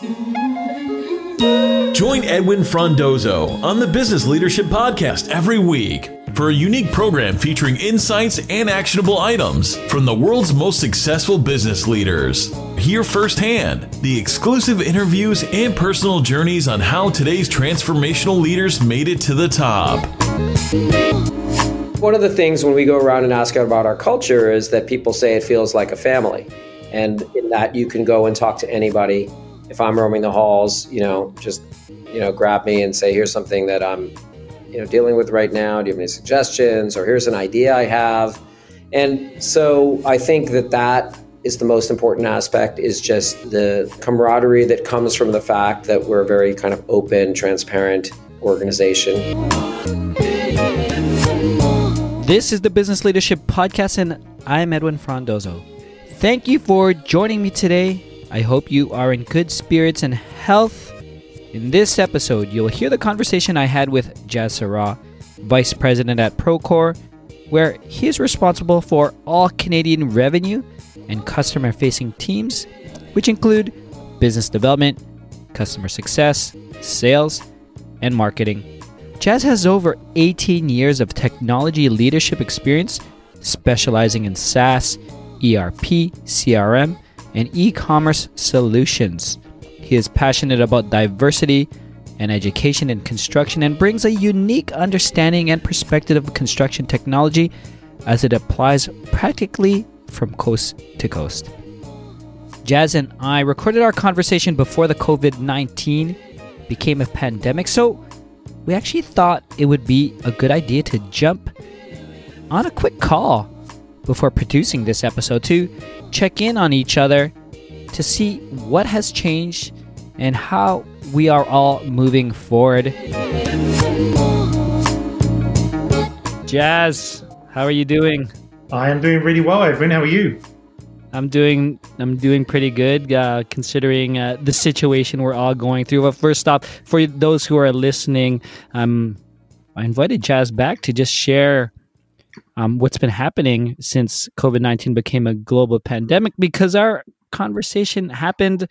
Join Edwin Frondozo on the Business Leadership Podcast every week for a unique program featuring insights and actionable items from the world's most successful business leaders. Hear firsthand the exclusive interviews and personal journeys on how today's transformational leaders made it to the top. One of the things when we go around and ask about our culture is that people say it feels like a family. And in that you can go and talk to anybody. If I'm roaming the halls, you know, just you know, grab me and say, here's something that I'm, you know, dealing with right now. Do you have any suggestions? Or here's an idea I have. And so I think that that is the most important aspect is just the camaraderie that comes from the fact that we're a very kind of open, transparent organization. This is the Business Leadership Podcast, and I'm Edwin Frondozo. Thank you for joining me today. I hope you are in good spirits and health. In this episode, you'll hear the conversation I had with Jas Saraw, Vice President at Procore, where he is responsible for all Canadian revenue and customer facing teams, which include business development, customer success, sales, and marketing. Jas has over 18 years of technology leadership experience, specializing in SaaS, ERP, CRM, and e commerce solutions. He is passionate about diversity and education in construction and brings a unique understanding and perspective of construction technology as it applies practically from coast to coast. Jas and I recorded our conversation before the COVID 19 became a pandemic, so we actually thought it would be a good idea to jump on a quick call before producing this episode to check in on each other to see what has changed and how we are all moving forward. Jas, how are you doing? I am doing really well, Edwin. How are you? I'm doing I'm doing pretty good uh, considering uh, the situation we're all going through. But first off, for those who are listening, um, I invited Jas back to just share um, what's been happening since COVID nineteen became a global pandemic because our conversation happened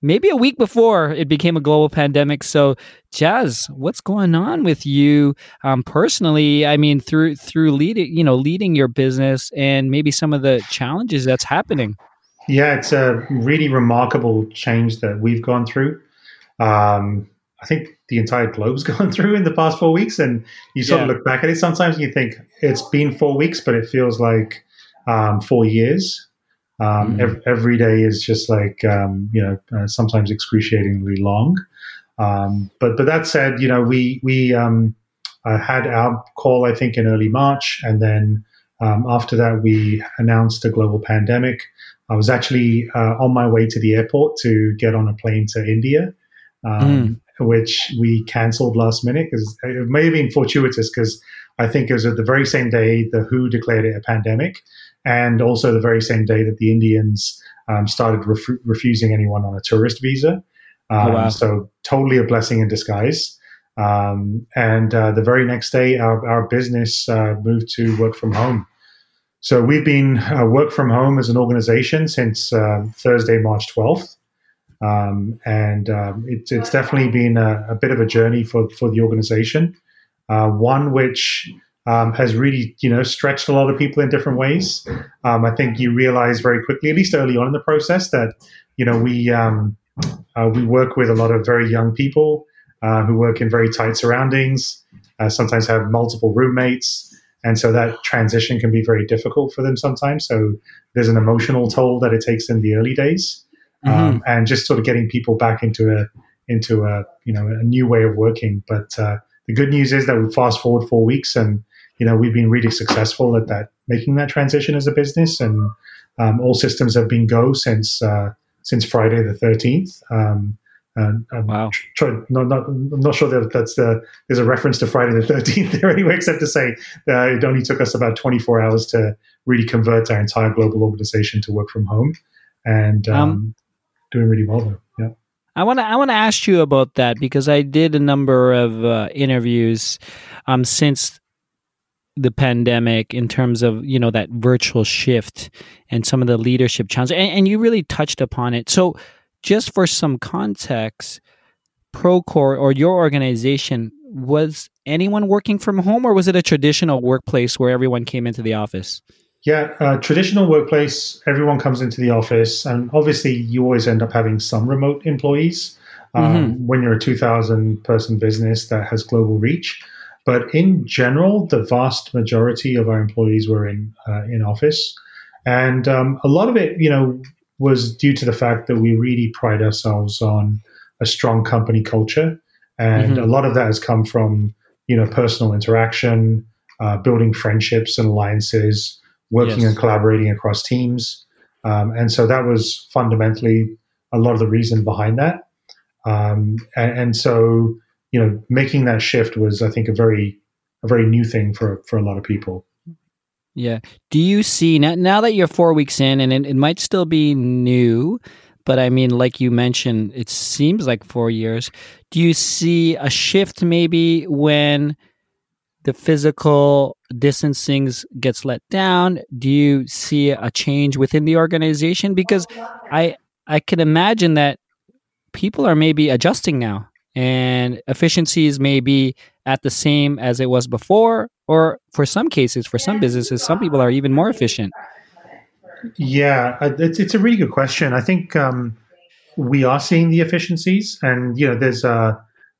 maybe a week before it became a global pandemic. So, Jas, what's going on with you um, personally? I mean, through through leading, you know, leading your business, and maybe some of the challenges that's happening. Yeah, it's a really remarkable change that we've gone through. Um, I think the entire globe's gone through in the past four weeks, and you sort yeah. of look back at it sometimes and you think it's been four weeks, but it feels like um, four years. Um, mm-hmm. every, every day is just like um, you know uh, sometimes excruciatingly long. Um, but but that said, you know we we um, uh, had our call I think in early March, and then um, after that we announced a global pandemic. I was actually uh, on my way to the airport to get on a plane to India. Mm. Which we cancelled last minute because it may have been fortuitous because I think it was at the very same day the WHO declared it a pandemic and also the very same day that the Indians um, started ref- refusing anyone on a tourist visa. Um, oh, wow. So totally a blessing in disguise. Um, and uh, the very next day, our, our business uh, moved to work from home. So we've been uh, work from home as an organization since uh, Thursday, March 12th. Um, and um, it, it's definitely been a, a, bit of a journey for, for the organization. Uh, one which um, has really, you know, stretched a lot of people in different ways. Um, I think you realize very quickly, at least early on in the process, that you know we um, uh, we work with a lot of very young people uh, who work in very tight surroundings. Uh, sometimes have multiple roommates, and so that transition can be very difficult for them sometimes. So there's an emotional toll that it takes in the early days, mm-hmm. Um, and just sort of getting people back into a into a you know a new way of working. But uh, the good news is that we fast forward four weeks and you know, we've been really successful at that, making that transition as a business, and um, all systems have been go since uh, since Friday the thirteenth. Um, and, um, wow! Try, not, not, I'm not sure that that's the, there's a reference to Friday the thirteenth there anyway, except to say uh, it only took us about 24 hours to really convert our entire global organization to work from home, and um, um doing really well though. Yeah. I want to I want to ask you about that because I did a number of uh, interviews um, since the pandemic in terms of you know that virtual shift and some of the leadership challenges and, and, you really touched upon it so just for some context, Procore or your organization was anyone working from home, or was it a traditional workplace where everyone came into the office? Yeah, uh, traditional workplace, everyone comes into the office, and obviously you always end up having some remote employees um, mm-hmm. when you're a 2,000 person business that has global reach. But in general, the vast majority of our employees were in uh, in office, and um, a lot of it, you know, was due to the fact that we really pride ourselves on a strong company culture, and mm-hmm. a lot of that has come from you know personal interaction, uh, building friendships and alliances working yes. and collaborating across teams. Um, and so that was fundamentally a lot of the reason behind that. Um, and, and, so, you know, making that shift was, I think, a very, a very new thing for, for a lot of people. Yeah. Do you see now, now that you're four weeks in and it, it might still be new, but I mean, like you mentioned, it seems like four years. Do you see a shift maybe when the physical distancing gets let down? Do you see a change within the organization? Because I I can imagine that people are maybe adjusting now and efficiencies may be at the same as it was before or for some cases for some businesses some people are even more efficient yeah it's, it's a really good question i think um, we are seeing the efficiencies and you know there's a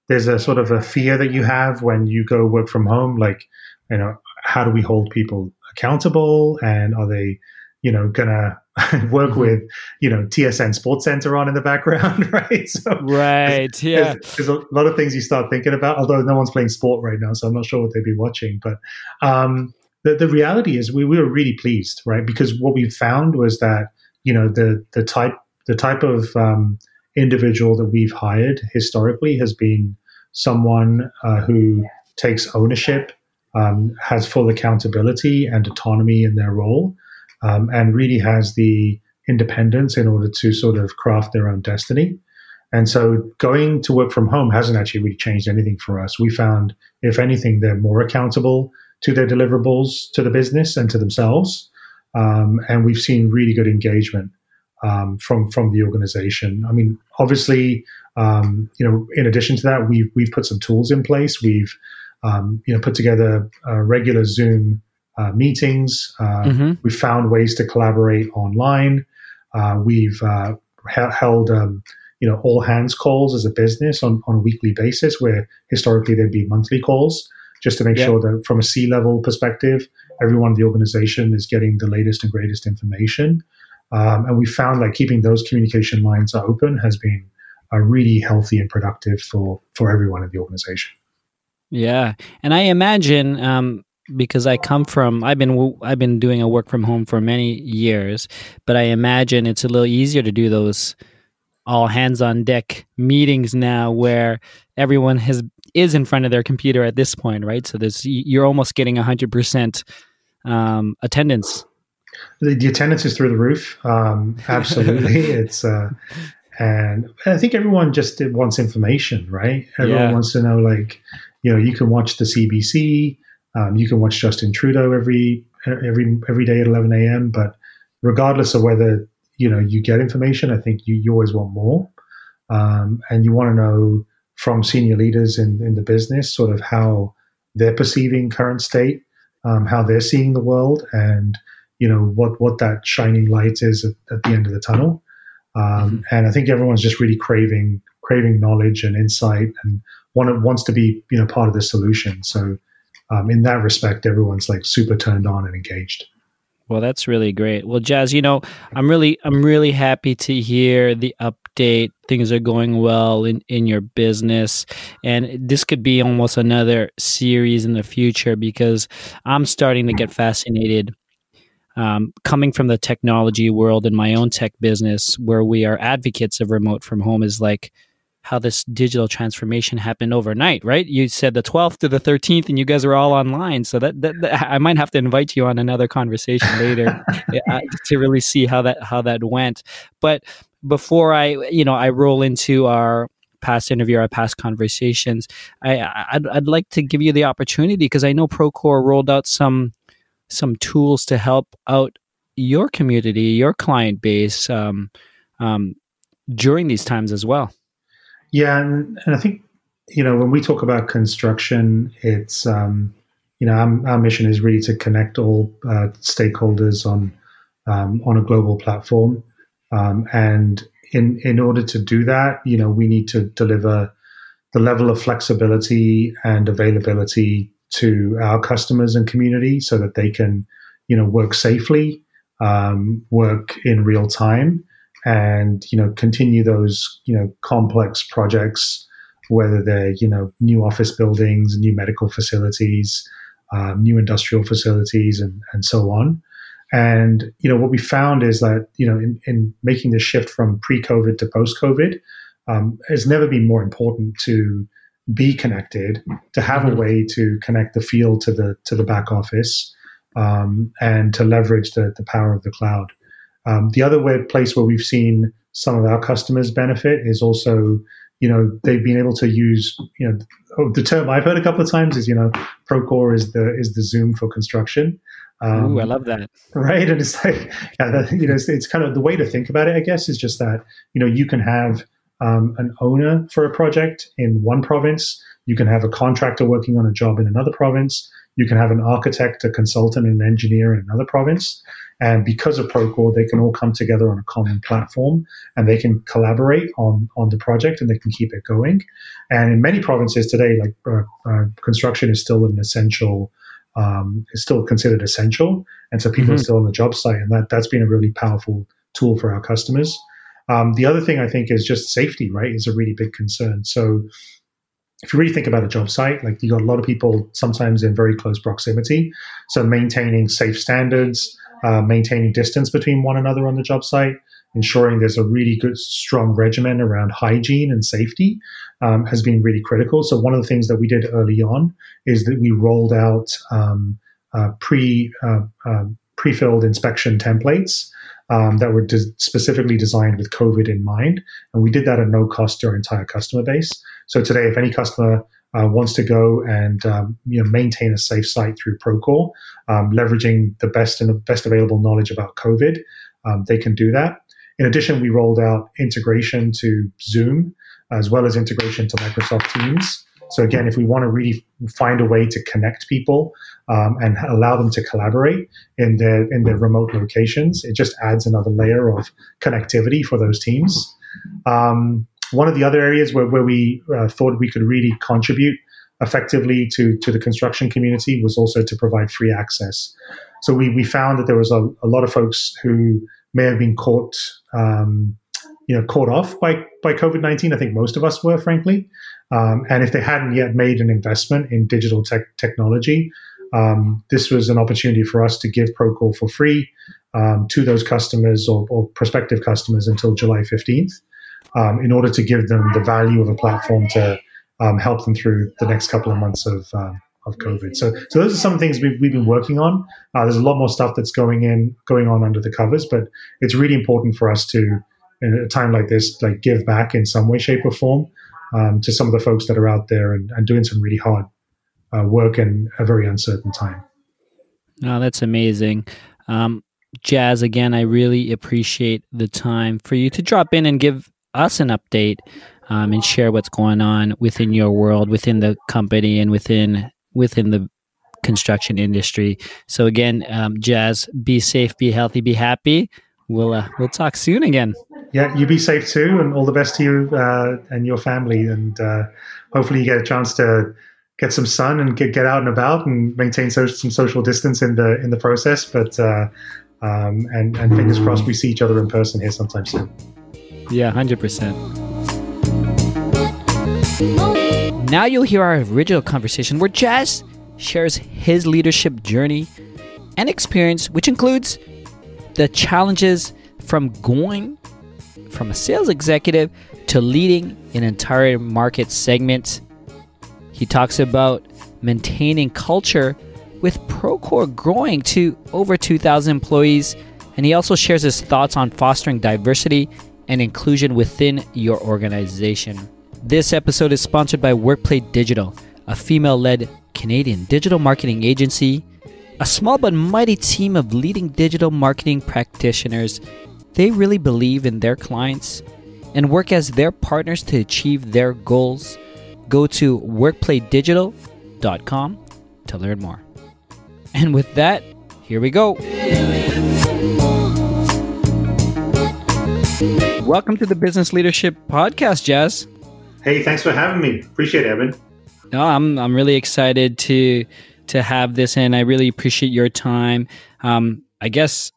there's a sort of a fear that you have when you go work from home like you know how do we hold people accountable? And are they you know gonna work mm-hmm. with you know tsn sports center on in the background right? So right there's, yeah there's, there's, a lot of things you start thinking about although no one's playing sport right now so i'm not sure what they'd be watching. But um, the, the reality is we, we were really pleased right? Because what we found was that you know the the type the type of um, individual that we've hired historically has been someone uh, who takes ownership, um, has full accountability and autonomy in their role, um, and really has the independence in order to sort of craft their own destiny. And so going to work from home hasn't actually really changed anything for us. We found, if anything, they're more accountable to their deliverables to the business and to themselves. Um, and we've seen really good engagement um, from from the organization. I mean, obviously, um, you know, in addition to that, we've we've put some tools in place. We've um, you know put together uh, regular Zoom uh, meetings. Uh, mm-hmm. We've found ways to collaborate online. Uh, we've uh, held um, you know all hands calls as a business on, on a weekly basis, where historically there'd be monthly calls, just to make sure that from a C level perspective, everyone in the organization is getting the latest and greatest information. Um, and we found like keeping those communication lines open has been uh, really healthy and productive for for everyone in the organization. Yeah, and I imagine um, because I come from I've been I've been doing a work from home for many years, but I imagine it's a little easier to do those all hands on deck meetings now where everyone has is in front of their computer at this point, right? So there's you're almost getting hundred um, percent attendance the, the, attendance is through the roof. Um, absolutely, it's uh, and I think everyone just wants information, right? Everyone yeah. wants to know, like, you know, you can watch the CBC, um, you can watch Justin Trudeau every every every day at 11 a.m. But regardless of whether you know you get information, I think you you always want more, um, and you want to know from senior leaders in in the business sort of how they're perceiving current state, um, how they're seeing the world, and you know what what that shining light is at, at the end of the tunnel. Um, mm-hmm. And I think everyone's just really craving craving knowledge and insight, and one wants to be you know part of the solution. So um, in that respect, everyone's like super turned on and engaged. Well, that's really great. Well, Jas, you know, I'm really I'm really happy to hear the update. Things are going well in in your business, and this could be almost another series in the future because I'm starting to get fascinated um, coming from the technology world in my own tech business, where we are advocates of remote from home, is like how this digital transformation happened overnight, right? You said the 12th to the 13th, and you guys are all online. So that, that, that I might have to invite you on another conversation later uh, to really see how that how that went. But before I, you know, I roll into our past interview, our past conversations, I, I'd, I'd like to give you the opportunity because I know Procore rolled out some some tools to help out your community, your client base, um, um, during these times as well. Yeah, and, and I think you know when we talk about construction, it's um, you know our, our, mission is really to connect all uh, stakeholders on um, on a global platform, um, and in in order to do that, you know we need to deliver the level of flexibility and availability to our customers and community so that they can you know work safely, um, work in real time, and you know continue those you know complex projects whether they're you know new office buildings new medical facilities um, new industrial facilities and, and so on. And you know what we found is that you know in, in making the shift from pre-covid to post-covid um, it's never been more important to be connected to have a way to connect the field to the to the back office um, and to leverage the, the power of the cloud um, the other way, place where we've seen some of our customers benefit is also, you know, they've been able to use, you know, oh, the term I've heard a couple of times is, you know, Procore is the is the Zoom for construction. Um, Ooh, I love that. Right, and it's like, yeah, you know, it's, it's, kind of the way to think about it. I guess is just that you know you can have um, an owner for a project in one province. You can have a contractor working on a job in another province. You can have an architect, a consultant, and an engineer in another province. And because of Procore, they can all come together on a common platform and they can collaborate on, on the project and they can keep it going. And in many provinces today, like uh, uh, construction is still an essential, um, is still considered essential. And so people mm-hmm. are still on the job site. And that, that's been a really powerful tool for our customers. Um, the other thing I think is just safety, right, is a really big concern. So if you really think about a job site, like you got a lot of people sometimes in very close proximity. So maintaining safe standards, uh, maintaining distance between one another on the job site, ensuring there's a really good, strong regimen around hygiene and safety um, has been really critical. So one of the things that we did early on is that we rolled out um, uh, pre uh, um, pre-filled inspection templates um, that were de- specifically designed with COVID in mind, and we did that at no cost to our entire customer base. So today, if any customer uh, wants to go and um, you know maintain a safe site through Procore, um, leveraging the best and best available knowledge about COVID, um, they can do that. In addition, we rolled out integration to Zoom as well as integration to Microsoft Teams. So again, if we want to really find a way to connect people um, and allow them to collaborate in their in their remote locations, it just adds another layer of connectivity for those teams. Um, one of the other areas where, where we uh, thought we could really contribute effectively to, to the construction community was also to provide free access. So we, we found that there was a, a lot of folks who may have been caught, um, you know, caught off by, by COVID-19. I think most of us were, frankly. Um, and if they hadn't yet made an investment in digital tech technology, um, this was an opportunity for us to give Procore for free um, to those customers or, or prospective customers until July 15th um, in order to give them the value of a platform to um, help them through the next couple of months of um, of COVID. So, so those are some things we've, we've been working on. Uh, there's a lot more stuff that's going in, going on under the covers, but it's really important for us to, in a time like this, like give back in some way, shape, or form um, to some of the folks that are out there and, and doing some really hard uh, work in a very uncertain time. Oh, that's amazing. Um, Jas, again, I really appreciate the time for you to drop in and give us an update um, and share what's going on within your world, within the company, and within within the construction industry. So again, um, Jas, be safe, be healthy, be happy. We'll uh, we'll talk soon again. Yeah, you be safe too, and all the best to you uh, and your family. And uh, hopefully, you get a chance to get some sun and get, get out and about and maintain so, some social distance in the in the process. But uh, um, and and fingers crossed, we see each other in person here sometime soon. Yeah, 100%. Now you'll hear our original conversation where Jas shares his leadership journey and experience, which includes the challenges from going from a sales executive to leading an entire market segment. He talks about maintaining culture with Procore growing to over 2,000 employees, and he also shares his thoughts on fostering diversity and inclusion within your organization. This episode is sponsored by Workplay Digital, a female led Canadian digital marketing agency. A small but mighty team of leading digital marketing practitioners. They really believe in their clients and work as their partners to achieve their goals, go to workplaydigital.com to learn more. And with that, here we go. Welcome to the Business Leadership Podcast, Jas. Hey, thanks for having me. Appreciate it, Edwin. No, I'm I'm really excited to to have this, and I really appreciate your time. Um, I guess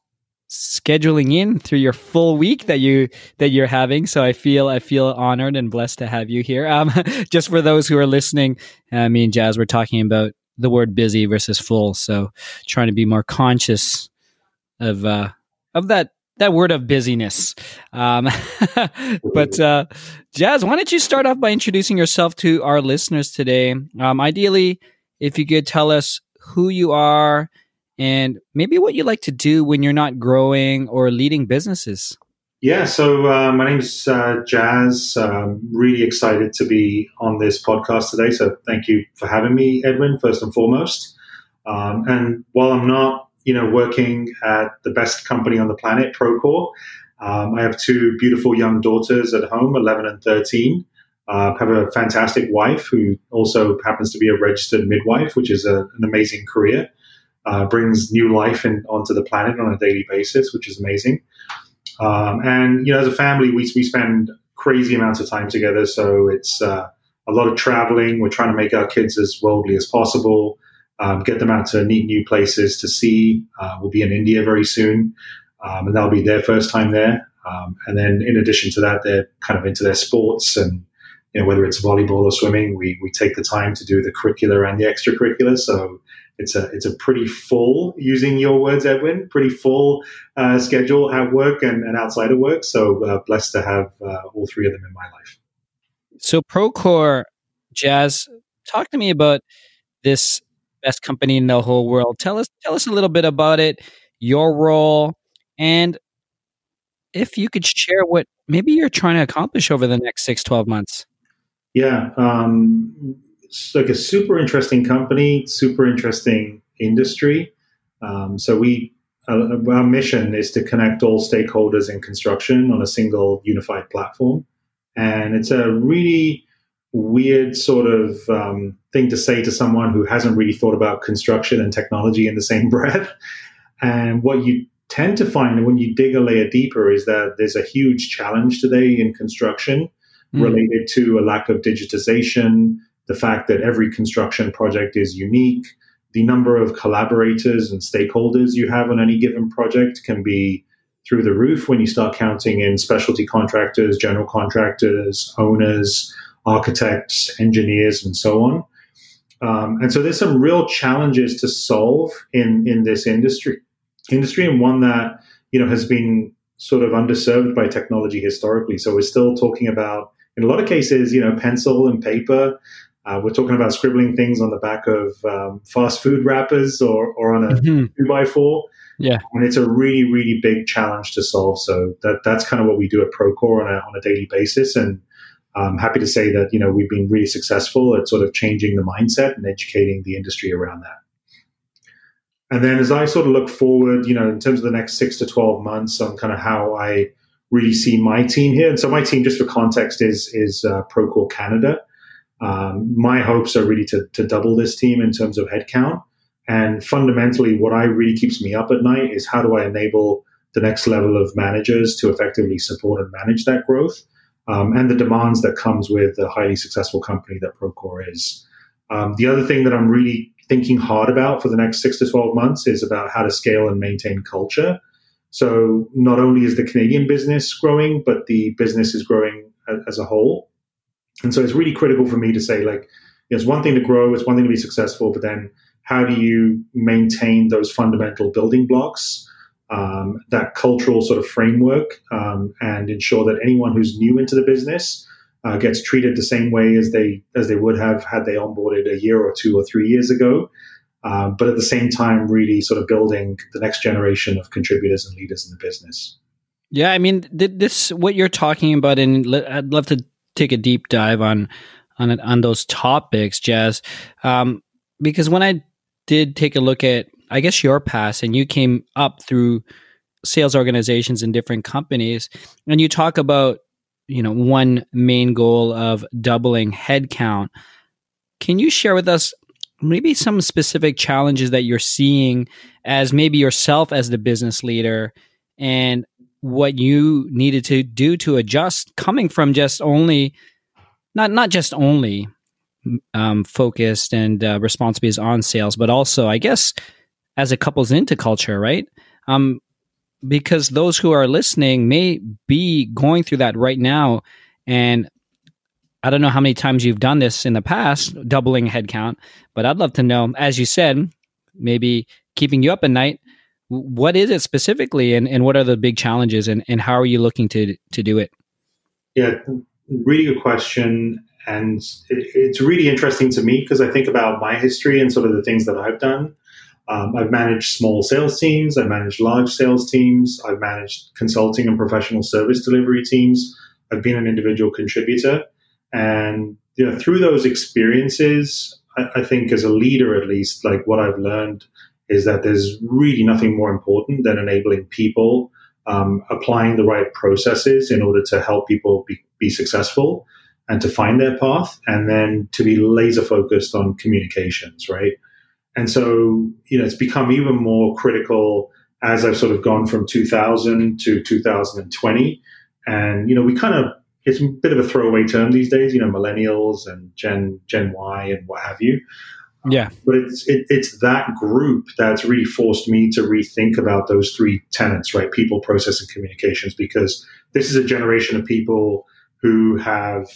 scheduling in through your full week that you that you're having. So I feel I feel honored and blessed to have you here. Um, just for those who are listening, uh, me and Jas were talking about the word busy versus full. So trying to be more conscious of uh, of that that word of busyness. Um, but uh, Jas, why don't you start off by introducing yourself to our listeners today? Um, ideally, if you could tell us who you are and maybe what you like to do when you're not growing or leading businesses. Yeah, so uh, my name is uh, Jas. Um, really excited to be on this podcast today. So thank you for having me, Edwin, first and foremost. Um, and while I'm not, you know, working at the best company on the planet, Procore, um, I have two beautiful young daughters at home, 11 and 13. Uh, have a fantastic wife who also happens to be a registered midwife, which is a, an amazing career uh, brings new life in, onto the planet on a daily basis, which is amazing. Um, and you know, as a family, we we spend crazy amounts of time together. So it's uh, a lot of traveling. We're trying to make our kids as worldly as possible. Um, get them out to neat new places to see. Uh, we'll be in India very soon, um, and that'll be their first time there. Um, and then, in addition to that, they're kind of into their sports and you know whether it's volleyball or swimming. We we take the time to do the curricular and the extracurricular. So it's a it's a pretty full, using your words, Edwin, pretty full uh, schedule at work and, and outside of work. So uh, blessed to have uh, all three of them in my life. So Procore, Jas, talk to me about this best company in the whole world. Tell us tell us a little bit about it, your role, and if you could share what maybe you're trying to accomplish over the next six, 12 months. Yeah. Um, like a super interesting company, super interesting industry. Um, so we uh, our mission is to connect all stakeholders in construction on a single unified platform, and it's a really weird sort of um, thing to say to someone who hasn't really thought about construction and technology in the same breath. And what you tend to find when you dig a layer deeper is that there's a huge challenge today in construction mm. related to a lack of digitization, the fact that every construction project is unique, the number of collaborators and stakeholders you have on any given project can be through the roof when you start counting in specialty contractors, general contractors, owners, architects, engineers, and so on. Um, and so there's some real challenges to solve in in this industry industry, and one that you know has been sort of underserved by technology historically. So we're still talking about in a lot of cases, you know, pencil and paper uh, we're talking about scribbling things on the back of um, fast food wrappers or, or on a mm-hmm. two by four. Yeah, and it's a really, really big challenge to solve. So that that's kind of what we do at Procore on a on a daily basis, and I'm happy to say that you know we've been really successful at sort of changing the mindset and educating the industry around that. And then as I sort of look forward, you know, in terms of the next six to twelve months on kind of how I really see my team here, and so my team, just for context, is is uh, Procore Canada. Um, my hopes are really to, to double this team in terms of headcount. And fundamentally, what I really keeps me up at night is how do I enable the next level of managers to effectively support and manage that growth um, and the demands that comes with a highly successful company that Procore is. Um, the other thing that I'm really thinking hard about for the next six to 12 months is about how to scale and maintain culture. So not only is the Canadian business growing, but the business is growing as a whole. And so it's really critical for me to say, like, it's one thing to grow, it's one thing to be successful, but then how do you maintain those fundamental building blocks, um, that cultural sort of framework, um, and ensure that anyone who's new into the business uh, gets treated the same way as they as they would have had they onboarded a year or two or three years ago. Um, but at the same time, really sort of building the next generation of contributors and leaders in the business. Yeah, I mean, this what you're talking about, and I'd love to take a deep dive on on on those topics, Jas, um, because when I did take a look at, I guess your past, and you came up through sales organizations in different companies, and you talk about you know, one main goal of doubling headcount. Can you share with us maybe some specific challenges that you're seeing as maybe yourself as the business leader and what you needed to do to adjust coming from just only not not just only um, focused and uh, responsibilities on sales, but also I guess as it couples into culture, right? Um, because those who are listening may be going through that right now, and I don't know how many times you've done this in the past, doubling headcount, but I'd love to know, as you said, maybe keeping you up at night. What is it specifically, and, and what are the big challenges, and, and how are you looking to to do it? Yeah, really good question. And it, it's really interesting to me because I think about my history and sort of the things that I've done. Um, I've managed small sales teams, I've managed large sales teams, I've managed consulting and professional service delivery teams. I've been an individual contributor. And you know, through those experiences, I, I think as a leader, at least, like what I've learned is that there's really nothing more important than enabling people um, applying the right processes in order to help people be, be successful and to find their path, and then to be laser focused on communications, right? And so, you know, it's become even more critical as I've sort of gone from 2000 to 2020. And, you know, we kind of, it's a bit of a throwaway term these days, you know, millennials and Gen, Gen Y and what have you. Yeah. But it's, it, it's that group that's really forced me to rethink about those three tenets, right? People, process, and communications, because this is a generation of people who have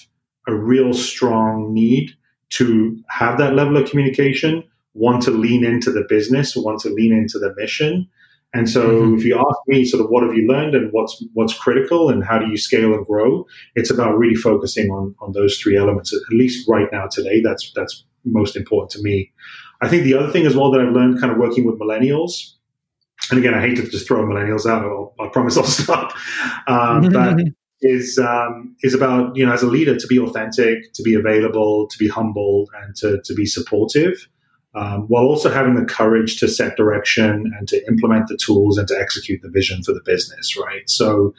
a real strong need to have that level of communication, want to lean into the business, want to lean into the mission. And so mm-hmm. if you ask me sort of what have you learned and what's what's critical and how do you scale and grow, it's about really focusing on on those three elements, at least right now today. That's that's most important to me. I think the other thing as well that I've learned kind of working with millennials, and again, I hate to just throw millennials out. I'll, I promise I'll stop. Um, but is um, is about you know as a leader to be authentic, to be available, to be humble, and to to be supportive, um, while also having the courage to set direction and to implement the tools and to execute the vision for the business. Right. So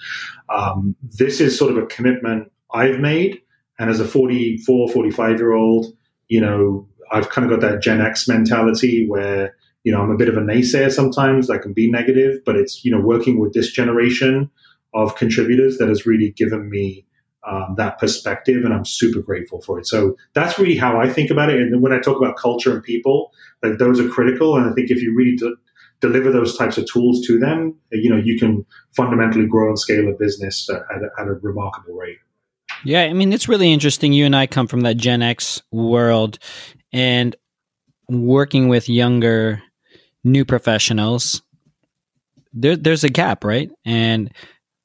um, this is sort of a commitment I've made, and as a 44, 45 year old, you know, I've kind of got that Gen X mentality where you know I'm a bit of a naysayer sometimes. I can be negative, but it's you know working with this generation of contributors that has really given me um, that perspective, and I'm super grateful for it. So that's really how I think about it. And when I talk about culture and people, like those are critical. And I think if you really de- deliver those types of tools to them, you know, you can fundamentally grow and scale a business at, at a remarkable rate. Yeah, I mean, it's really interesting. You and I come from that Gen X world, and working with younger new professionals, there, there's a gap, right? And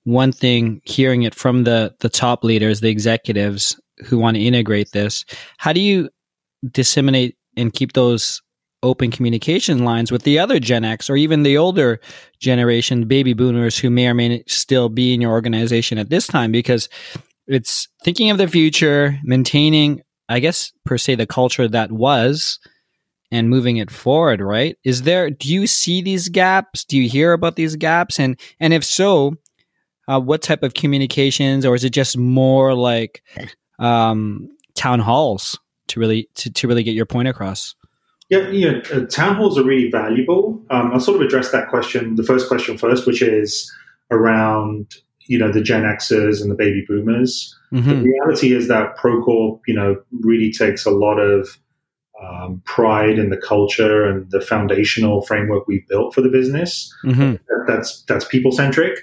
one thing hearing it from the the top leaders the executives who want to integrate this how do you disseminate and keep those open communication lines with the other gen x or even the older generation baby boomers who may or may still be in your organization at this time because it's thinking of the future maintaining i guess per se the culture that was and moving it forward right is there do you see these gaps do you hear about these gaps and and if so uh, what type of communications, or is it just more like um, town halls to really to, to really get your point across? Yeah, you know, uh, town halls are really valuable. Um, I'll sort of address that question, the first question first, which is around you know the Gen Xers and the baby boomers. Mm-hmm. The reality is that Procore, you know, really takes a lot of um, pride in the culture and the foundational framework we've built for the business. Mm-hmm. That, that's that's people centric.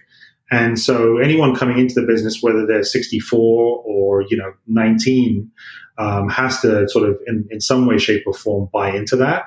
And so anyone coming into the business, whether they're 64 or, you know, 19, um, has to sort of in, in some way, shape or form buy into that.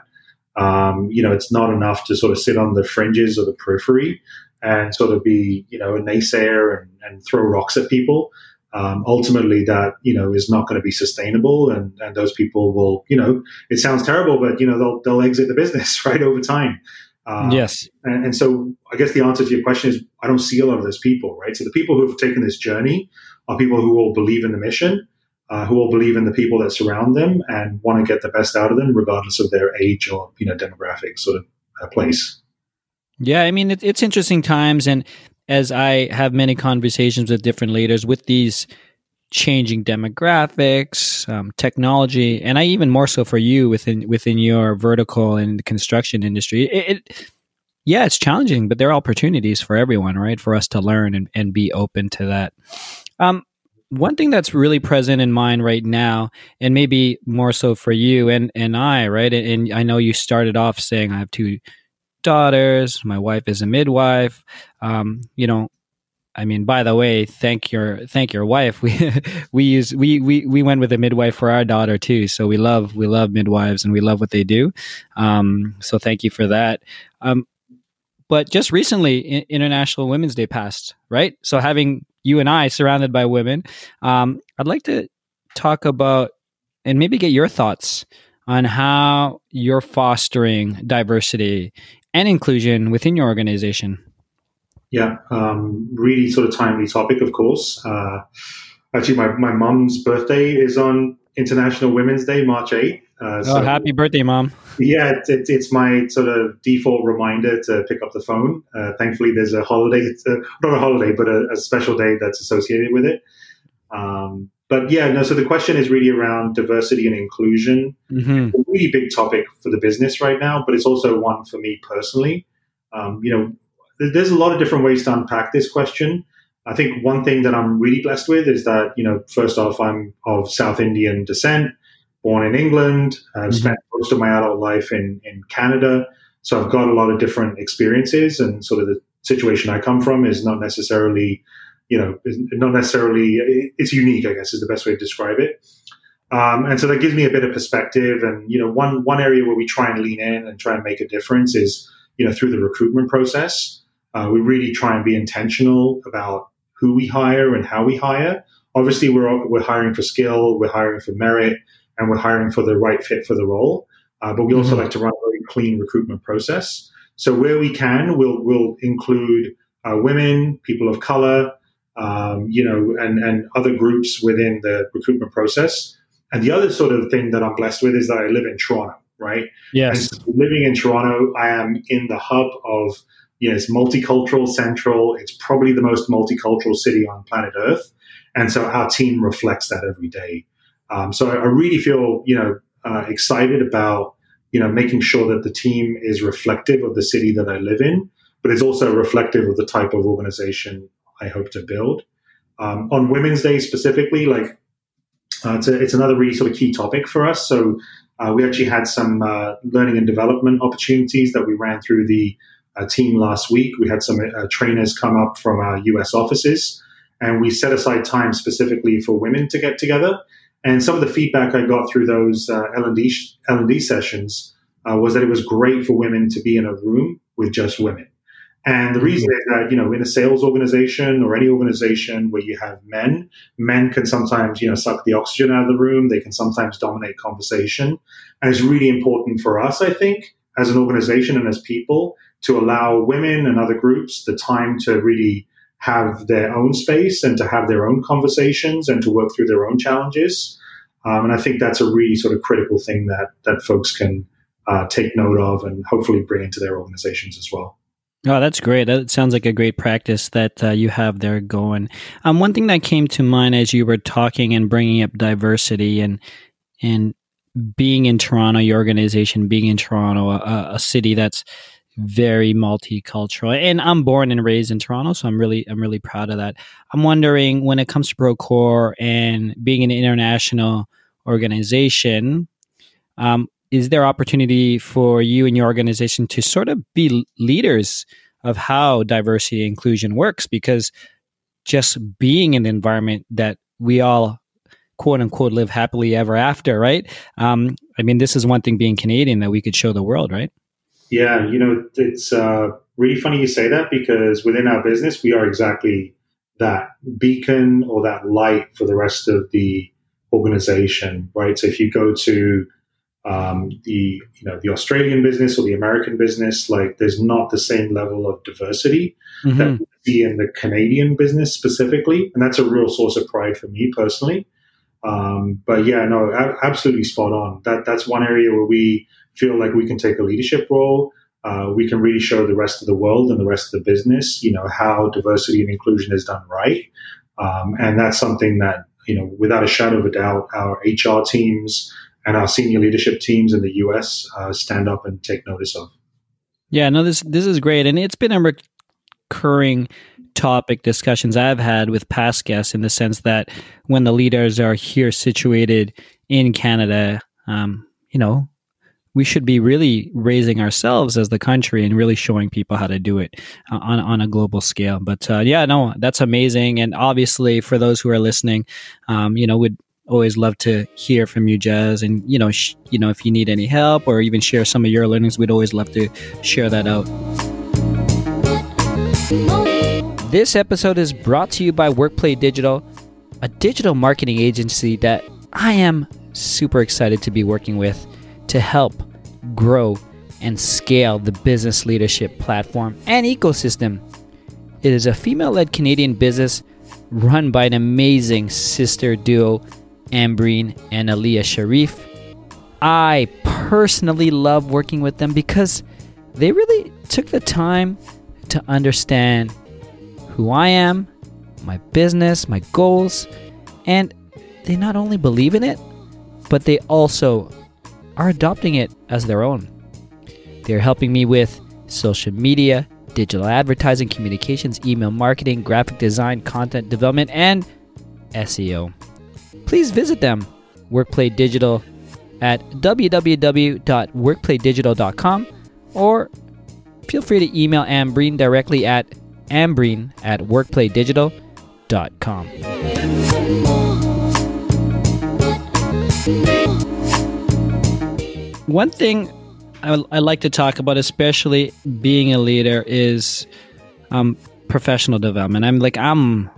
Um, you know, it's not enough to sort of sit on the fringes or the periphery and sort of be, you know, a naysayer and, and throw rocks at people. Um, ultimately that you know is not going to be sustainable and, and those people will you know it sounds terrible but you know they'll they'll exit the business right over time um, yes. And, and, so I guess the answer to your question is I don't see a lot of those people, right? So the people who have taken this journey are people who will believe in the mission, uh, who will believe in the people that surround them and want to get the best out of them, regardless of their age or, you know, demographic sort of uh, place. Yeah. I mean, it, it's interesting times. And as I have many conversations with different leaders with these changing demographics, um, technology, and I even more so for you within within your vertical and construction industry. It, it, yeah, it's challenging, but there are opportunities for everyone, right? For us to learn and, and be open to that. Um, one thing that's really present in mind right now, and maybe more so for you and, and I, right? And I know you started off saying I have two daughters. My wife is a midwife. Um, you know, I mean, by the way, thank your thank your wife. We we use we we we went with a midwife for our daughter too. So we love we love midwives and we love what they do. Um, so thank you for that. Um, but just recently, International Women's Day passed, right? So having you and I surrounded by women, um, I'd like to talk about and maybe get your thoughts on how you're fostering diversity and inclusion within your organization. Yeah, um, really sort of timely topic, of course. Uh, actually, my, my mom's birthday is on International Women's Day, March 8th. Uh, oh, happy birthday, mom. Yeah, it, it, it's my sort of default reminder to pick up the phone. Uh, thankfully, there's a holiday, it's a, not a holiday, but a, a, special day that's associated with it. Um, but yeah, no, so the question is really around diversity and inclusion. Mm-hmm. a really big topic for the business right now, but it's also one for me personally. Um, you know, there's a lot of different ways to unpack this question. I think one thing that I'm really blessed with is that, you know, first off, I'm of South Indian descent, born in England. I've mm-hmm. spent most of my adult life in, in Canada. So I've got a lot of different experiences and sort of the situation I come from is not necessarily, you know, not necessarily, it's unique, I guess is the best way to describe it. Um, and so that gives me a bit of perspective. And, you know, one, one area where we try and lean in and try and make a difference is, you know, through the recruitment process. Uh, we really try and be intentional about who we hire and how we hire. Obviously, we're, we're hiring for skill, we're hiring for merit, and we're hiring for the right fit for the role. Uh, but we also mm-hmm. like to run a very clean recruitment process. So where we can, we'll, we'll include uh, women, people of color, um, you know, and, and other groups within the recruitment process. And the other sort of thing that I'm blessed with is that I live in Toronto, right? Yes. So living in Toronto, I am in the hub of you know, it's multicultural, central. It's probably the most multicultural city on planet Earth, and so our team reflects that every day. Um, so I really feel, you know, uh, excited about, you know, making sure that the team is reflective of the city that I live in, but it's also reflective of the type of organization I hope to build. Um, on Women's Day specifically, like uh, it's, a, it's another really sort of key topic for us. So uh, we actually had some uh, learning and development opportunities that we ran through the a team last week. We had some uh, trainers come up from our US offices, and we set aside time specifically for women to get together. And some of the feedback I got through those uh, L&D, L&D sessions uh, was that it was great for women to be in a room with just women. And the reason is that, you know, in a sales organization or any organization where you have men, men can sometimes, you know, suck the oxygen out of the room. They can sometimes dominate conversation. And it's really important for us, I think, as an organization and as people to allow women and other groups the time to really have their own space and to have their own conversations and to work through their own challenges. Um, and I think that's a really sort of critical thing that that folks can uh, take note of and hopefully bring into their organizations as well. Oh, that's great. That sounds like a great practice that uh, you have there going. Um, one thing that came to mind as you were talking and bringing up diversity and and being in Toronto, your organization being in Toronto, a, a city that's very multicultural and i'm born and raised in toronto so i'm really i'm really proud of that i'm wondering when it comes to procore and being an international organization um, is there opportunity for you and your organization to sort of be leaders of how diversity and inclusion works? Because just being in an environment that we all quote unquote live happily ever after right? Um, i mean this is one thing being canadian that we could show the world right? Yeah, you know, it's uh, really funny you say that because within our business, we are exactly that beacon or that light for the rest of the organization, right? So if you go to um, the you know the Australian business or the American business, like there's not the same level of diversity mm-hmm. that we see in the Canadian business specifically, and that's a real source of pride for me personally. Um, but yeah, no, absolutely spot on. That that's one area where we feel like we can take a leadership role. uh, we can really show the rest of the world and the rest of the business, you know, how diversity and inclusion is done right. Um, and that's something that, you know, without a shadow of a doubt, our HR teams and our senior leadership teams in the US uh, stand up and take notice of. Yeah, no, this this is great, and it's been a recurring topic discussions I've had with past guests in the sense that when the leaders are here situated in Canada, um, you know, we should be really raising ourselves as the country and really showing people how to do it uh, on on a global scale. But uh, yeah, no, that's amazing. And obviously, for those who are listening, um, you know, would always love to hear from you, Jas. And you know, sh- you know, if you need any help or even share some of your learnings, we'd always love to share that out. This episode is brought to you by Workplay Digital, a digital marketing agency that I am super excited to be working with to help grow and scale the business leadership platform and ecosystem. It is a female led Canadian business run by an amazing sister duo, Ambreen and Aliyah Sharif. I personally love working with them because they really took the time to understand who I am, my business, my goals, and they not only believe in it, but they also are adopting it as their own. They're helping me with social media, digital advertising, communications, email marketing, graphic design, content development, and SEO. Please visit them, Workplay Digital, at www.workplaydigital.com or feel free to email Ambreen directly at ambreen at workplaydigital.com. One thing I, I, like to talk about, especially being a leader, is um, professional development. I'm like I'm,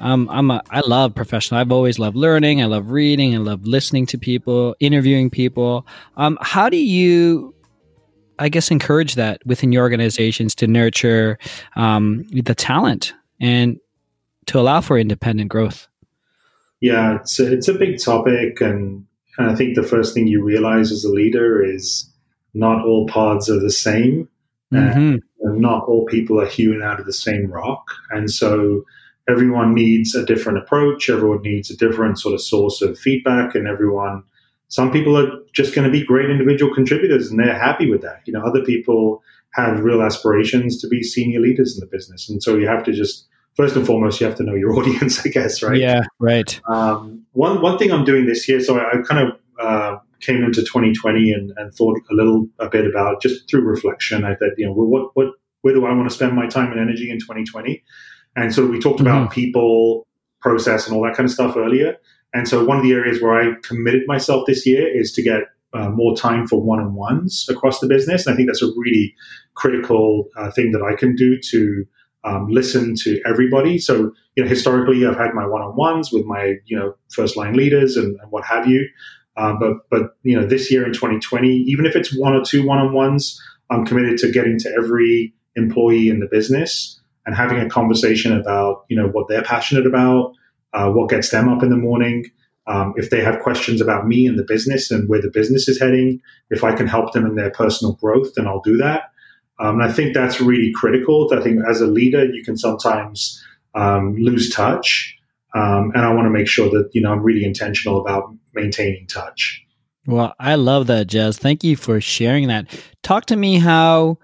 I'm, I'm a, I love professional. I've always loved learning. I love reading. I love listening to people, interviewing people. Um, how do you, I guess, encourage that within your organizations to nurture um, the talent and to allow for independent growth? Yeah, it's a, it's a big topic, and and I think the first thing you realize as a leader is not all paths are the same. Mm-hmm. And not all people are hewn out of the same rock. And so everyone needs a different approach. Everyone needs a different sort of source of feedback. And everyone, some people are just going to be great individual contributors and they're happy with that. You know, other people have real aspirations to be senior leaders in the business. And so you have to just first and foremost, you have to know your audience, I guess, right? Yeah, right. Um, one one thing I'm doing this year, so I, I kind of uh, came into 2020 and, and, thought a little a bit about just through reflection. I thought, you know, what what where do I want to spend my time and energy in 2020? And so we talked about mm-hmm. people, process, and all that kind of stuff earlier. And so one of the areas where I committed myself this year is to get uh, more time for one-on-ones across the business. And I think that's a really critical uh, thing that I can do to um, listen to everybody. So, you know, historically, I've had my one-on-ones with my, you know, first-line leaders and, and what have you. Um, but, but you know, this year in 2020, even if it's one or two one-on-ones, I'm committed to getting to every employee in the business and having a conversation about, you know, what they're passionate about, uh, what gets them up in the morning. Um, if they have questions about me and the business and where the business is heading, if I can help them in their personal growth, then I'll do that. Um, and I think that's really critical. I think as a leader, you can sometimes um, lose touch. Um, and I want to make sure that, you know, I'm really intentional about maintaining touch. Well, I love that, Jas. Thank you for sharing that. Talk to me how,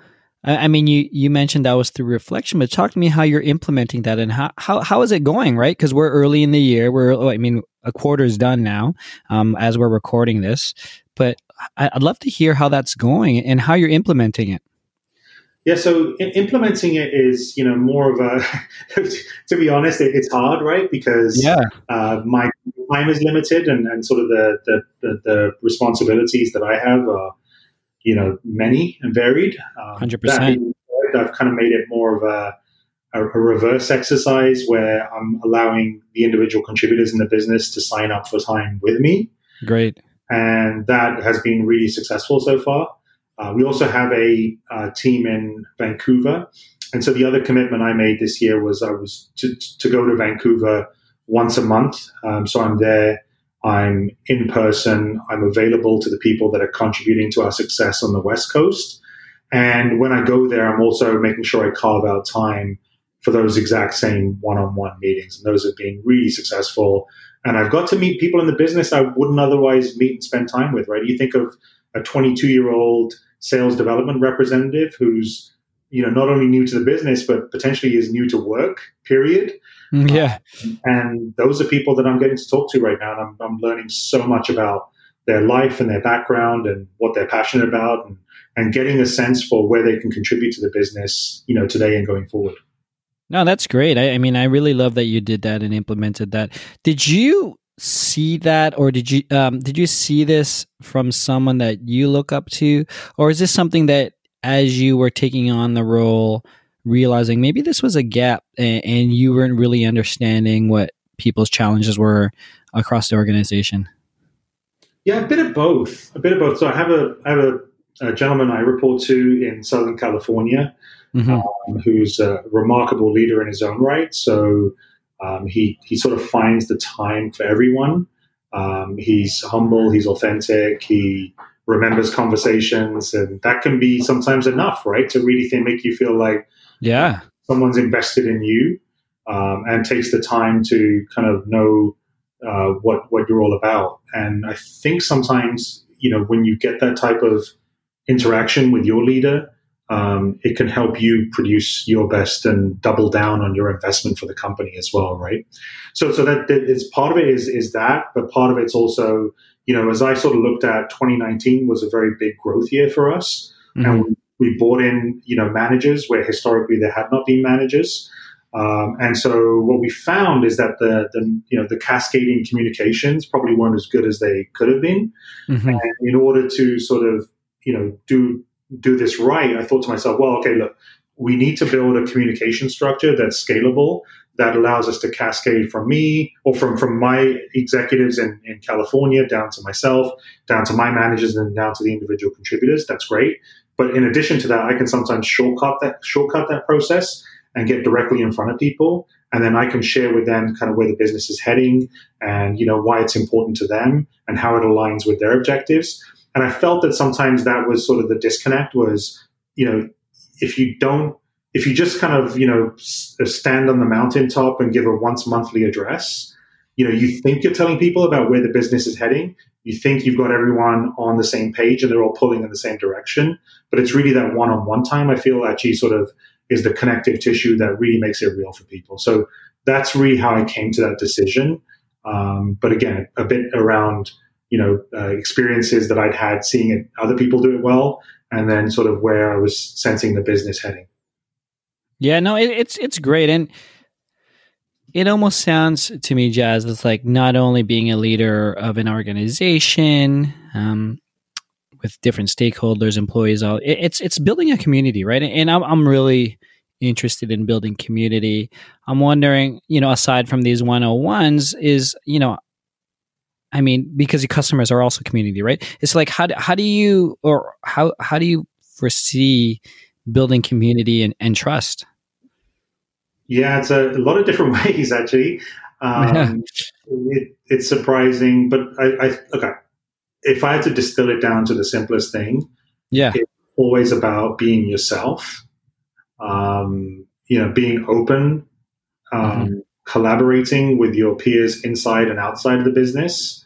I mean, you, you mentioned that was through reflection, but talk to me how you're implementing that and how, how, how is it going, right? Because we're early in the year. We're, oh, I mean, a quarter is done now um, as we're recording this. But I'd love to hear how that's going and how you're implementing it. Yeah, so implementing it is, you know, more of a. to be honest, it, it's hard, right? Because yeah. uh, my time is limited, and, and sort of the, the, the, the, responsibilities that I have are, you know, many and varied. Um, Hundred um, percent. I've kind of made it more of a, a, a reverse exercise where I'm allowing the individual contributors in the business to sign up for time with me. Great. And that has been really successful so far. Uh, we also have a uh, team in Vancouver. And so the other commitment I made this year was I was to, to go to Vancouver once a month. Um, so I'm there, I'm in person, I'm available to the people that are contributing to our success on the West Coast. And when I go there, I'm also making sure I carve out time for those exact same one-on-one meetings, and those have been really successful. And I've got to meet people in the business I wouldn't otherwise meet and spend time with. Right? You think of a 22-year-old sales development representative who's you know not only new to the business but potentially is new to work. Period. Mm, yeah. Um, and those are people that I'm getting to talk to right now, and I'm, I'm learning so much about their life and their background and what they're passionate about, and and getting a sense for where they can contribute to the business, you know, today and going forward. No, that's great. I, I, mean, I really love that you did that and implemented that. Did you see that, or did you um, did you see this from someone that you look up to, or is this something that as you were taking on the role, realizing maybe this was a gap and, and you weren't really understanding what people's challenges were across the organization? Yeah, a bit of both. A bit of both. So I have a I have a, a gentleman I report to in Southern California mm-hmm. um, who's a remarkable leader in his own right. So um, he he sort of finds the time for everyone. Um, he's humble. He's authentic. He remembers conversations, and that can be sometimes enough, right? To really think, make you feel like yeah someone's invested in you um, and takes the time to kind of know uh, what what you're all about. And I think sometimes you know when you get that type of interaction with your leader, um, it can help you produce your best and double down on your investment for the company as well, right? So, so that, that it's part of it is is that, but part of it's also, you know, as I sort of looked at 2019 was a very big growth year for us, mm-hmm. and we brought in, you know, managers where historically there had not been managers. Um, and so what we found is that the, the you know the cascading communications probably weren't as good as they could have been. Mm-hmm. And in order to sort of you know do do this right, I thought to myself, well, okay, look, we need to build a communication structure that's scalable that allows us to cascade from me or from, from my executives in, in California down to myself, down to my managers, and down to the individual contributors. That's great. But in addition to that, I can sometimes shortcut that shortcut that process and get directly in front of people. And then I can share with them kind of where the business is heading and, you know, why it's important to them and how it aligns with their objectives. And I felt that sometimes that was sort of the disconnect was, you know, if you don't, if you just kind of, you know, uh, stand on the mountaintop and give a once monthly address, you know, you think you're telling people about where the business is heading. You think you've got everyone on the same page and they're all pulling in the same direction. But it's really that one on one time I feel actually sort of is the connective tissue that really makes it real for people. So that's really how I came to that decision. Um, but again, a bit around you know uh, experiences that I'd had seeing other people do it well, and then sort of where I was sensing the business heading. Yeah, no, it, it's it's great, and it almost sounds to me, Jas, it's like not only being a leader of an organization um, with different stakeholders, employees, all it, it's it's building a community, right? And I'm I'm really interested in building community. I'm wondering, you know, aside from these 101s, is you know I mean, because your customers are also community, right? It's like how do, how do you or how how do you foresee building community and, and trust? Yeah, it's a, a lot of different ways actually. Um, it, it's surprising, but I, I okay. If I had to distill it down to the simplest thing, yeah, it's always about being yourself. Um, you know, being open, um, mm-hmm. collaborating with your peers inside and outside of the business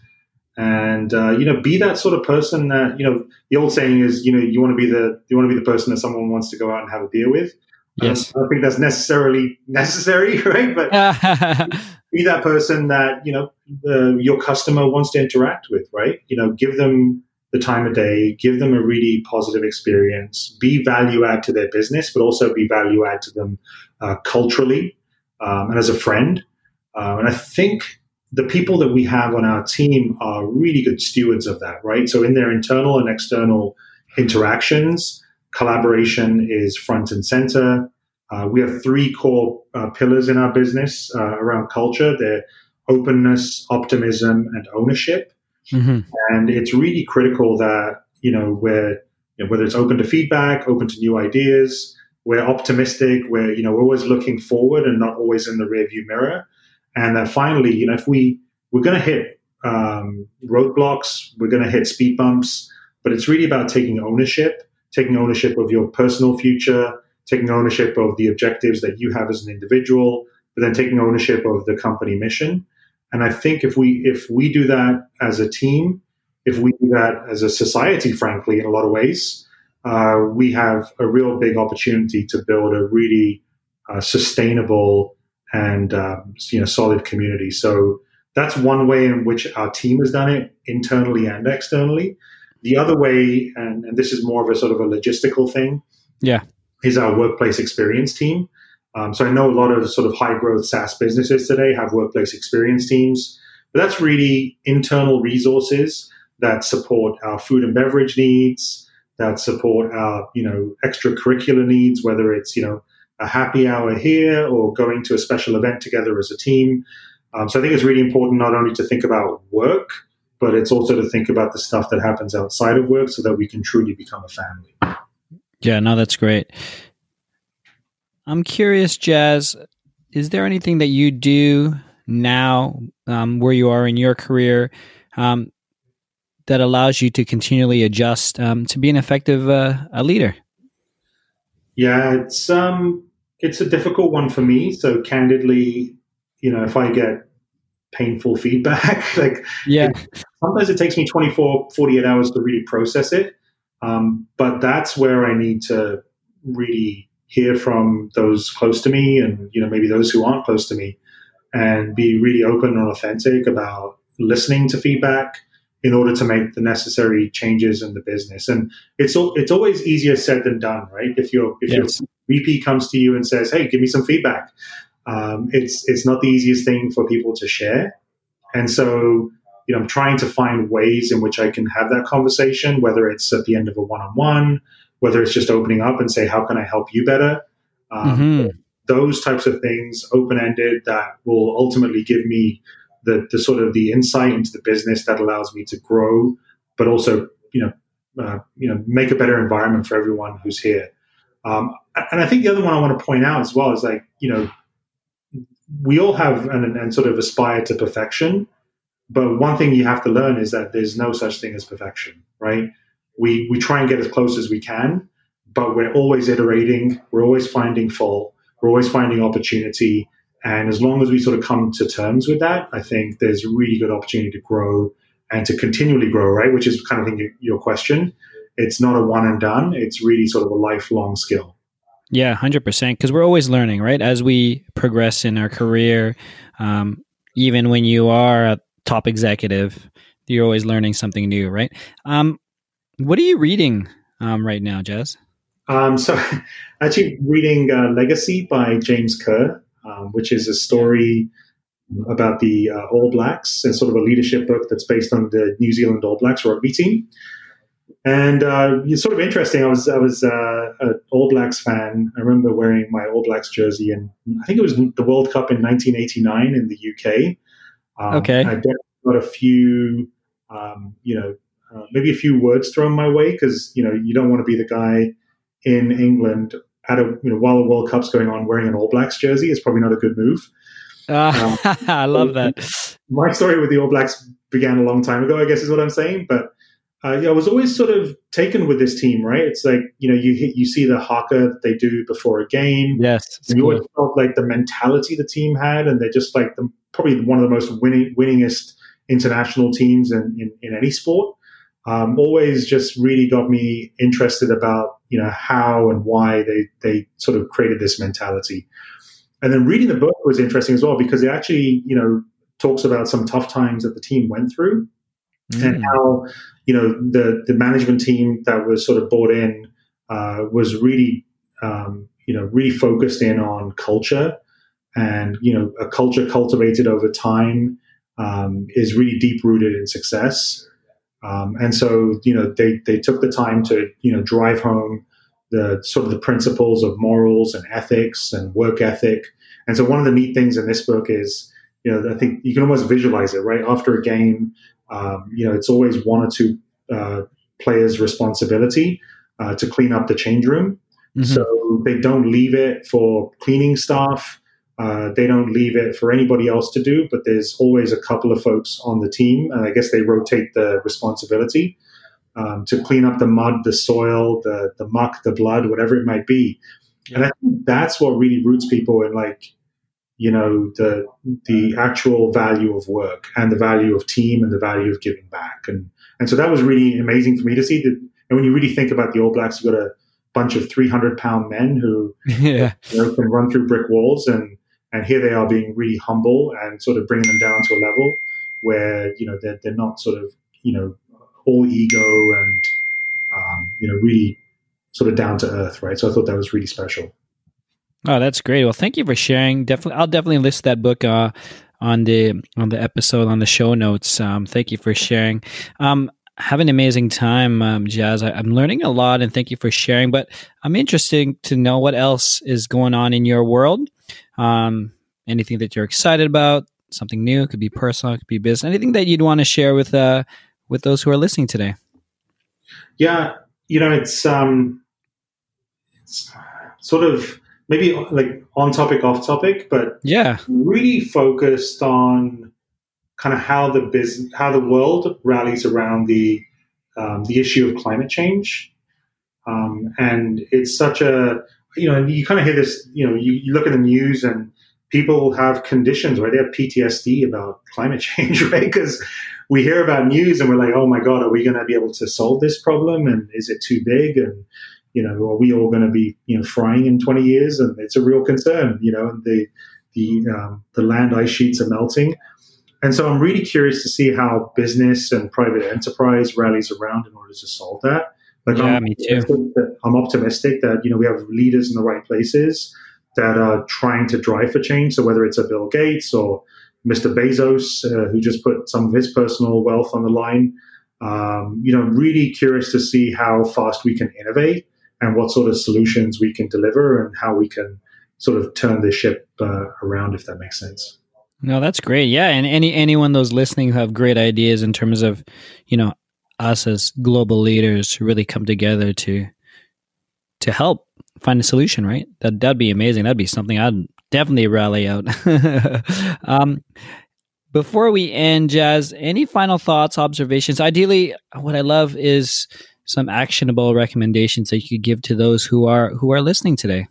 and uh, you know be that sort of person that you know the old saying is you know you want to be the you want to be the person that someone wants to go out and have a beer with. Yes. Um, i don't think that's necessarily necessary right? But be that person that you know the, your customer wants to interact with right? You know give them the time of day give them a really positive experience be value add to their business but also be value add to them uh, culturally um, and as a friend. Um, and i think the people that we have on our team are really good stewards of that, right? So in their internal and external interactions, collaboration is front and center. Uh, we have three core uh, pillars in our business uh, around culture. They're openness, optimism, and ownership. Mm-hmm. And it's really critical that, you know, we're, you know, whether it's open to feedback, open to new ideas, we're optimistic, we're, you know, we're always looking forward and not always in the rearview mirror and then finally, you know, if we we're going to hit um, roadblocks, we're going to hit speed bumps, but it's really about taking ownership taking ownership of your personal future, taking ownership of the objectives that you have as an individual, but then taking ownership of the company mission. And I think if we if we do that as a team, if we do that as a society, frankly, in a lot of ways, uh, we have a real big opportunity to build a really uh, sustainable and um, you know solid community. So that's one way in which our team has done it internally and externally. The other way, and, and this is more of a sort of a logistical thing, yeah, is our workplace experience team. Um, so I know a lot of sort of high growth SaaS businesses today have workplace experience teams, but that's really internal resources that support our food and beverage needs, that support our you know extracurricular needs, whether it's you know a happy hour here or going to a special event together as a team. Um, so I think it's really important not only to think about work, but it's also to think about the stuff that happens outside of work so that we can truly become a family. Yeah, no, that's great. I'm curious, Jas, is there anything that you do now um, where you are in your career um, that allows you to continually adjust um, to be an effective uh, a leader? Yeah, it's um, it's a difficult one for me. So candidly, you know, if I get painful feedback, like yeah, it, sometimes it takes me 24, 48 hours to really process it. Um, but that's where I need to really hear from those close to me and you know maybe those who aren't close to me and be really open and authentic about listening to feedback in order to make the necessary changes in the business and it's it's always easier said than done right if you're, if yes. your vp comes to you and says hey give me some feedback um, it's it's not the easiest thing for people to share and so you know i'm trying to find ways in which i can have that conversation whether it's at the end of a one-on-one whether it's just opening up and say, how can I help you better? Um, mm-hmm. Those types of things, open ended, that will ultimately give me the, the sort of the insight into the business that allows me to grow, but also, you know, uh, you know, make a better environment for everyone who's here. Um, and I think the other one I want to point out as well is like, you know, we all have and, and sort of aspire to perfection, but one thing you have to learn is that there's no such thing as perfection, right? we we try and get as close as we can, but we're always iterating. We're always finding fault. We're always finding opportunity. And as long as we sort of come to terms with that, I think there's really good opportunity to grow and to continually grow, right? Which is kind of your question. It's not a one and done. It's really sort of a lifelong skill. Yeah, hundred percent. Because we're always learning, right? As we progress in our career, um, even when you are a top executive, you're always learning something new, right? Um, what are you reading um, right now, Jas? Um, so, actually, reading uh, Legacy by James Kerr, um, which is a story about the uh, All Blacks and sort of a leadership book that's based on the New Zealand All Blacks rugby team. And uh, it's sort of interesting. I was I was uh, an All Blacks fan. I remember wearing my All Blacks jersey, and I think it was the World Cup in 1989 in the UK. Um, okay, I got a few, um, you know, uh, maybe a few words thrown my way because you know you don't want to be the guy in England at a you know while the World Cup's going on wearing an All Blacks jersey. It's probably not a good move. Uh, um, I love that. My story with the All Blacks began a long time ago, I guess is what I'm saying. But uh, yeah, I was always sort of taken with this team, right? It's like you know you you see the haka that they do before a game. Yes, you cool. always felt like the mentality the team had, and they're just like the, probably one of the most winning winningest international teams in, in, in any sport um, always just really got me interested about you know how and why they they sort of created this mentality. And then reading the book was interesting as well because it actually you know talks about some tough times that the team went through mm. and how you know the the management team that was sort of bought in uh, was really um, you know really focused in on culture and you know a culture cultivated over time um, is really deep rooted in success um, and so, you know, they, they took the time to, you know, drive home the sort of the principles of morals and ethics and work ethic. And so one of the neat things in this book is, you know, I think you can almost visualize it, right? After a game, um, you know, it's always one or two uh, players' responsibility uh, to clean up the change room. Mm-hmm. So they don't leave it for cleaning staff. Uh, they don't leave it for anybody else to do, but there's always a couple of folks on the team, and I guess they rotate the responsibility. um, to clean up the mud, the soil, the the muck, the blood, whatever it might be. Yeah. And I think that's what really roots people in like you know the the actual value of work and the value of team and the value of giving back. And and so that was really amazing for me to see that and when you really think about the All Blacks, you've got a bunch of 300 pound men who yeah. you know, can run through brick walls and and here they are being really humble and sort of bringing them down to a level where you know they're, they're not sort of you know all ego and um, you know really sort of down to earth right? So i thought that was really special Oh, that's great. Well, thank you for sharing. Definitely, I'll definitely list that book uh, on the on the episode on the show notes. Um, thank you for sharing. Um, have an amazing time, um, Jas. I, am learning a lot, and thank you for sharing. But I'm interested to know what else is going on in your world. Um, anything that you're excited about, something new. Could be personal, could be business. Anything that you'd want to share with uh, with those who are listening today. Yeah, you know, it's um, it's sort of maybe like on topic, off topic, but yeah, really focused on kind of how the business, how the world rallies around the um, the issue of climate change, um, and it's such a you know, and you kind of hear this, you know, you, you look at the news and people have conditions, right? They have PTSD about climate change, right? Because we hear about news and we're like, oh my god, are we going to be able to solve this problem? And is it too big? And you know, are we all going to be, you know, frying in 20 years? And it's a real concern, you know, and the, the, um, the land ice sheets are melting. And so I'm really curious to see how business and private enterprise rallies around in order to solve that. Like, yeah, I'm me too. I'm optimistic that, you know, we have leaders in the right places that are trying to drive for change. So whether it's a Bill Gates or Mr. Bezos, uh, who just put some of his personal wealth on the line, um, you know, I'm really curious to see how fast we can innovate and what sort of solutions we can deliver and how we can sort of turn the ship uh, around, if that makes sense. No, that's great. Yeah, and any anyone those listening who have great ideas in terms of, you know, us as global leaders really come together to to help find a solution, right? That that'd be amazing. That'd be something I'd definitely rally out. um, before we end, Jas, any final thoughts, observations? Ideally, what I love is some actionable recommendations that you could give to those who are who are listening today?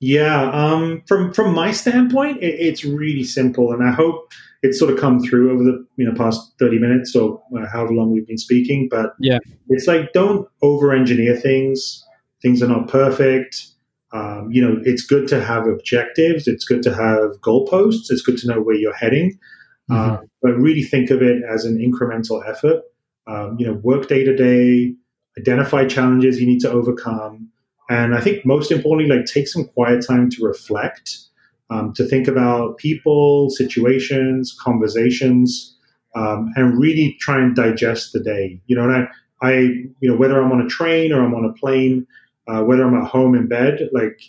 Yeah, um, from from my standpoint, it, it's really simple, and I hope it's sort of come through over the you know past thirty minutes or uh, however long we've been speaking. But yeah, it's like don't over engineer things. Things are not perfect. Um, you know, it's good to have objectives. It's good to have goalposts. It's good to know where you're heading. Mm-hmm. Uh, but really think of it as an incremental effort um, you know, work day to day, identify challenges you need to overcome, and I think most importantly, like take some quiet time to reflect, um, to think about people, situations, conversations, um, and really try and digest the day. You know, and I, I, you know, whether I'm on a train or I'm on a plane, uh, whether I'm at home in bed, like.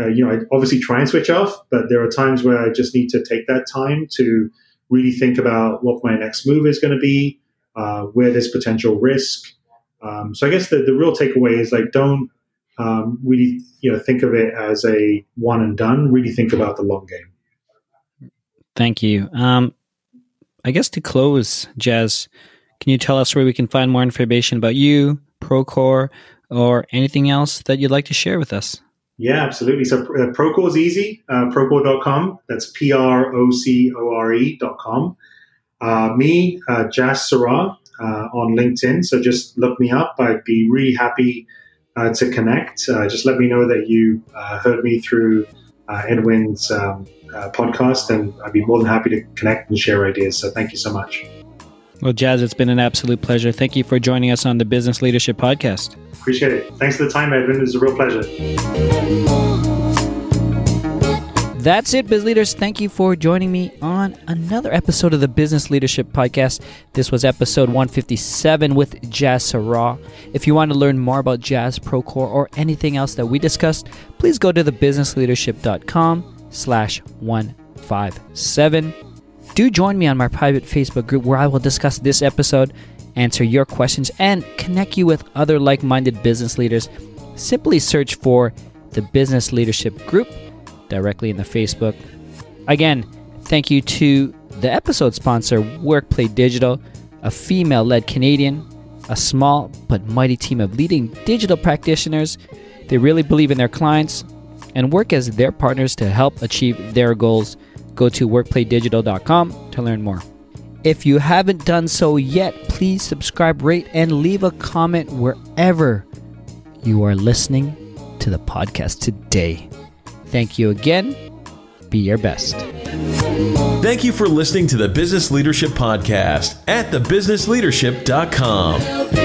Uh, you know, I obviously try and switch off, but there are times where I just need to take that time to really think about what my next move is going to be, uh, where there's potential risk. Um, so I guess the, the real takeaway is like don't um, really you know think of it as a one and done. Really think about the long game. Thank you. Um, I guess to close, Jas, can you tell us where we can find more information about you, Procore, or anything else that you'd like to share with us? Yeah, absolutely. So uh, Procore is easy. Uh, Procore.com. That's P R O C O R E.com. Uh, me, uh, Jas Saraw, uh, on LinkedIn. So just look me up. I'd be really happy uh, to connect. Uh, just let me know that you uh, heard me through Edwin's um, podcast, and I'd be more than happy to connect and share ideas. So thank you so much. Well, Jas, it's been an absolute pleasure. Thank you for joining us on the Business Leadership Podcast. Appreciate it. Thanks for the time, Edwin. It was a real pleasure. That's it, biz leaders. Thank you for joining me on another episode of the Business Leadership Podcast. This was episode 157 with Jas Saraw. If you want to learn more about Jas Procore or anything else that we discussed, please go to thebusinessleadership.com slash 157. Do join me on my private Facebook group where I will discuss this episode, answer your questions, and connect you with other like-minded business leaders. Simply search for the Business Leadership Group directly in the Facebook. Again, thank you to the episode sponsor, Workplay Digital, a female led Canadian a small but mighty team of leading digital practitioners. They really believe in their clients and work as their partners to help achieve their goals. Go to workplaydigital.com to learn more. If you haven't done so yet, please subscribe, rate, and leave a comment wherever you are listening to the podcast today. Thank you again. Be your best. Thank you for listening to the Business Leadership Podcast at thebusinessleadership.com.